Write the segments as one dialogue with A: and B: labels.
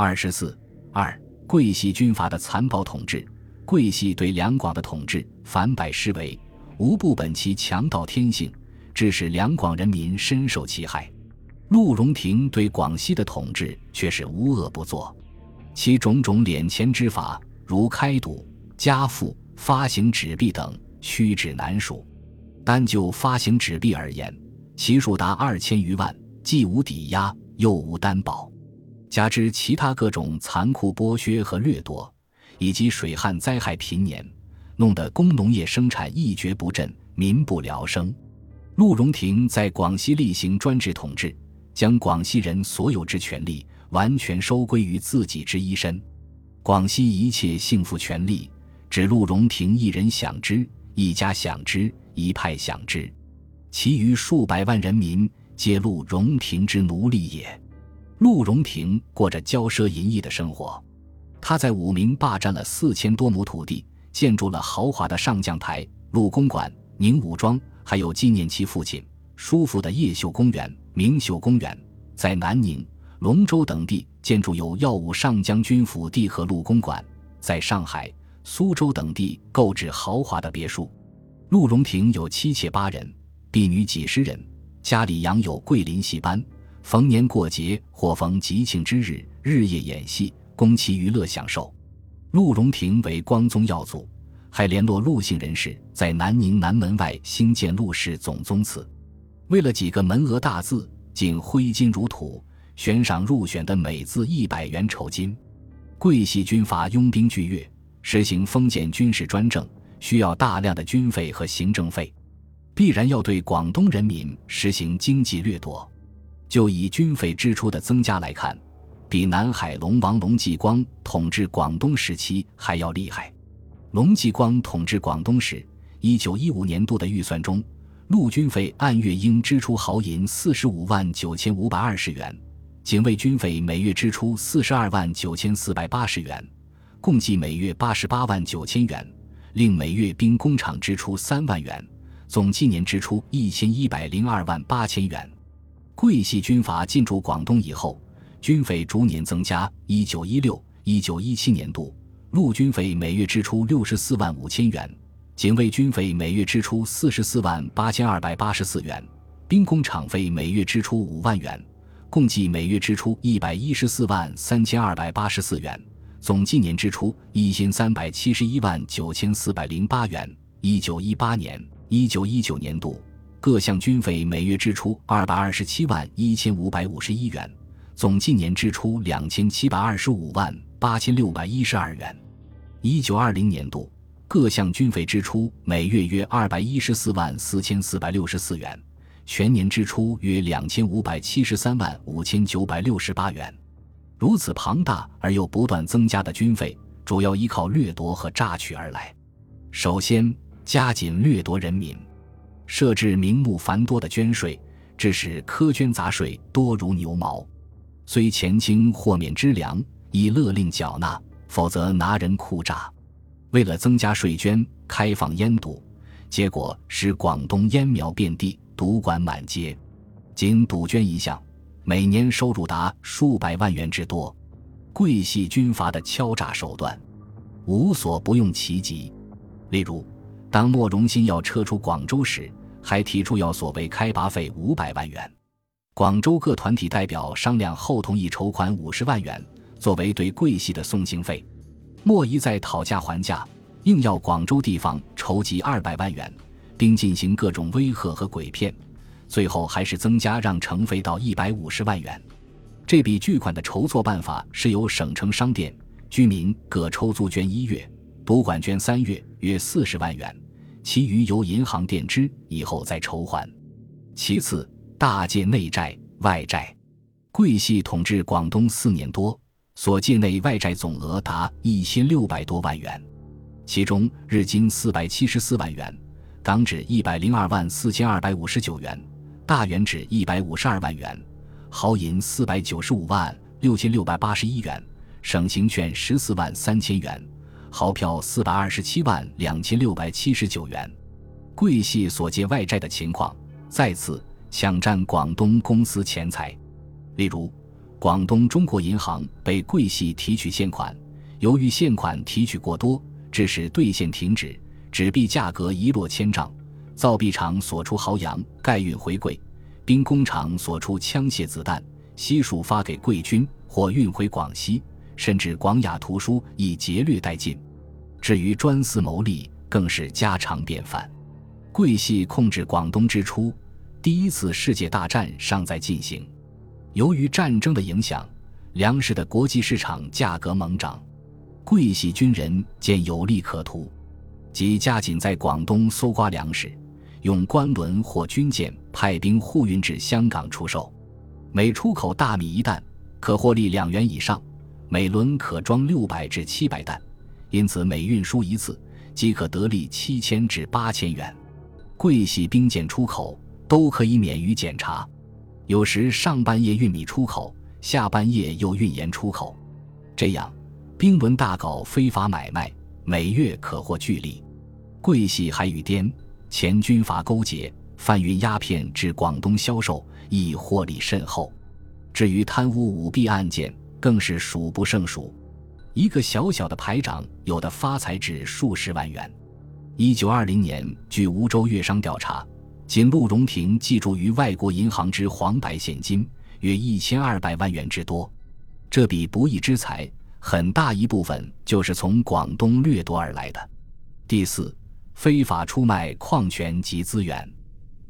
A: 二十四二，桂系军阀的残暴统治。桂系对两广的统治反百施为，无不本其强盗天性，致使两广人民深受其害。陆荣廷对广西的统治却是无恶不作，其种种敛钱之法，如开赌、加赋、发行纸币等，屈指难数。单就发行纸币而言，其数达二千余万，既无抵押，又无担保，加之其他各种残酷剥削和掠夺。以及水旱灾害频年，弄得工农业生产一蹶不振，民不聊生。陆荣廷在广西例行专制统治，将广西人所有之权利完全收归于自己之一身。广西一切幸福权利，只陆荣廷一人享之，一家享之，一派享之，其余数百万人民皆陆荣廷之奴隶也。陆荣廷过着骄奢淫逸的生活。他在武鸣霸占了四千多亩土地，建筑了豪华的上将台、陆公馆、宁武庄，还有纪念其父亲叔父的叶秀公园、明秀公园。在南宁、龙州等地建筑有耀武上将军府地和陆公馆。在上海、苏州等地购置豪华的别墅。陆荣廷有妻妾八人，婢女几十人，家里养有桂林戏班，逢年过节或逢吉庆之日，日夜演戏。供其娱乐享受。陆荣廷为光宗耀祖，还联络陆姓人士，在南宁南门外兴建陆氏总宗祠。为了几个门额大字，竟挥金如土，悬赏入选的每字一百元酬金。桂系军阀拥兵拒越，实行封建军事专政，需要大量的军费和行政费，必然要对广东人民实行经济掠夺。就以军费支出的增加来看。比南海龙王龙继光统治广东时期还要厉害。龙继光统治广东时，一九一五年度的预算中，陆军费按月应支出豪银四十五万九千五百二十元，警卫军费每月支出四十二万九千四百八十元，共计每月八十八万九千元。另每月兵工厂支出三万元，总计年支出一千一百零二万八千元。桂系军阀进驻广东以后。军费逐年增加。一九一六、一九一七年度，陆军费每月支出六十四万五千元，警卫军费每月支出四十四万八千二百八十四元，兵工厂费每月支出五万元，共计每月支出一百一十四万三千二百八十四元，总计年支出一千三百七十一万九千四百零八元。一九一八年、一九一九年度，各项军费每月支出二百二十七万一千五百五十一元。总计年支出两千七百二十五万八千六百一十二元，一九二零年度各项军费支出每月约二百一十四万四千四百六十四元，全年支出约两千五百七十三万五千九百六十八元。如此庞大而又不断增加的军费，主要依靠掠夺和榨取而来。首先，加紧掠夺人民，设置名目繁多的捐税，致使苛捐杂税多如牛毛。虽前清豁免之粮，亦勒令缴纳，否则拿人酷诈。为了增加税捐，开放烟赌，结果使广东烟苗遍地，赌馆满街。仅赌捐一项，每年收入达数百万元之多。桂系军阀的敲诈手段，无所不用其极。例如，当莫荣新要撤出广州时，还提出要所谓开拔费五百万元。广州各团体代表商量后，同意筹款五十万元作为对桂系的送行费。莫一再讨价还价，硬要广州地方筹集二百万元，并进行各种威吓和诡骗。最后还是增加让程费到一百五十万元。这笔巨款的筹措办法是由省城商店居民各抽租捐一月，赌馆捐三月，约四十万元，其余由银行垫支，以后再筹还。其次。大借内债外债，桂系统治广东四年多，所借内外债总额达一千六百多万元，其中日金四百七十四万元，港纸一百零二万四千二百五十九元，大元纸一百五十二万元，豪银四百九十五万六千六百八十一元，省行券十四万三千元，豪票四百二十七万两千六百七十九元。桂系所借外债的情况，再次。抢占广东公司钱财，例如，广东中国银行被桂系提取现款，由于现款提取过多，致使兑现停止，纸币价格一落千丈。造币厂所出豪洋盖运回桂，兵工厂所出枪械子弹悉数发给桂军或运回广西，甚至广雅图书亦劫掠殆尽。至于专司牟利，更是家常便饭。桂系控制广东之初，第一次世界大战尚在进行，由于战争的影响，粮食的国际市场价格猛涨，桂系军人见有利可图，即加紧在广东搜刮粮食。用官轮或军舰派兵护运至香港出售，每出口大米一担，可获利两元以上；每轮可装六百至七百担，因此每运输一次即可得利七千至八千元。桂系兵舰出口都可以免于检查，有时上半夜运米出口，下半夜又运盐出口，这样兵轮大搞非法买卖，每月可获巨利。桂系还与滇。前军阀勾结，贩运鸦片至广东销售，亦获利甚厚。至于贪污舞弊案件，更是数不胜数。一个小小的排长，有的发财至数十万元。一九二零年，据梧州粤商调查，仅陆荣廷寄住于外国银行之黄白现金约一千二百万元之多。这笔不义之财，很大一部分就是从广东掠夺而来的。第四。非法出卖矿权及资源。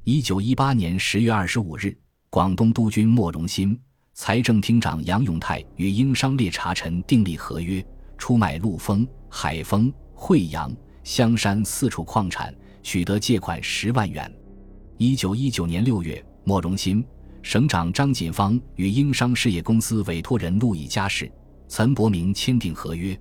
A: 一九一八年十月二十五日，广东督军莫荣新、财政厅长杨永泰与英商列查臣订立合约，出卖陆丰、海丰、惠阳、香山四处矿产，取得借款十万元。一九一九年六月，莫荣新、省长张锦芳与英商事业公司委托人陆以家氏、岑伯明签订合约。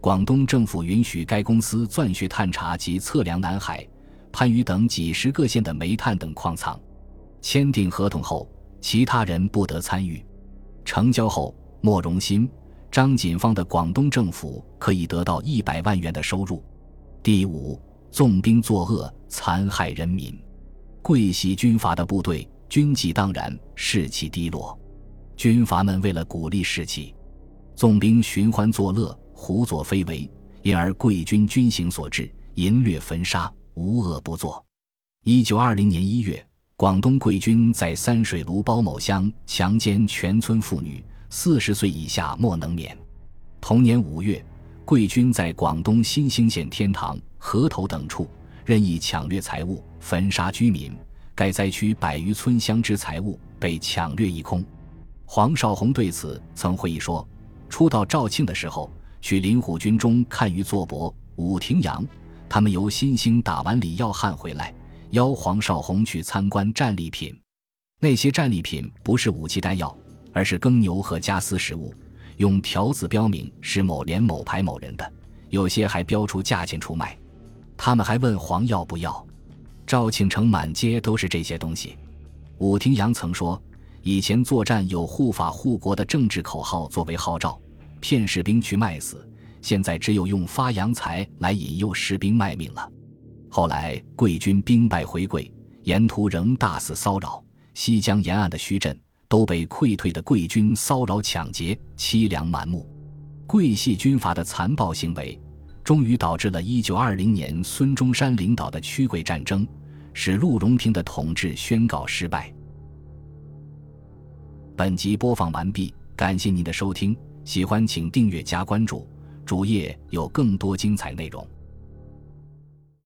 A: 广东政府允许该公司钻穴探查及测量南海、番禺等几十个县的煤炭等矿藏。签订合同后，其他人不得参与。成交后，莫荣新、张锦芳的广东政府可以得到一百万元的收入。第五，纵兵作恶，残害人民。桂系军阀的部队军纪当然士气低落，军阀们为了鼓励士气，纵兵寻欢作乐。胡作非为，因而贵军军行所致，淫掠焚杀，无恶不作。一九二零年一月，广东贵军在三水卢包某乡强奸全村妇女，四十岁以下莫能免。同年五月，贵军在广东新兴县天堂、河头等处任意抢掠财物，焚杀居民，该灾区百余村乡之财物被抢掠一空。黄绍竑对此曾回忆说：“初到肇庆的时候。”去林虎军中看于作伯、武廷阳，他们由新兴打完李耀汉回来，邀黄少红去参观战利品。那些战利品不是武器弹药，而是耕牛和家私食物，用条子标明是某连某排某人的，有些还标出价钱出卖。他们还问黄要不要。赵庆城满街都是这些东西。武廷阳曾说，以前作战有护法护国的政治口号作为号召。骗士兵去卖死，现在只有用发洋财来引诱士兵卖命了。后来贵军兵败回桂，沿途仍大肆骚扰西江沿岸的墟镇，都被溃退的贵军骚扰抢劫，凄凉满目。桂系军阀的残暴行为，终于导致了一九二零年孙中山领导的驱桂战争，使陆荣廷的统治宣告失败。本集播放完毕，感谢您的收听。喜欢请订阅加关注，主页有更多精彩内容。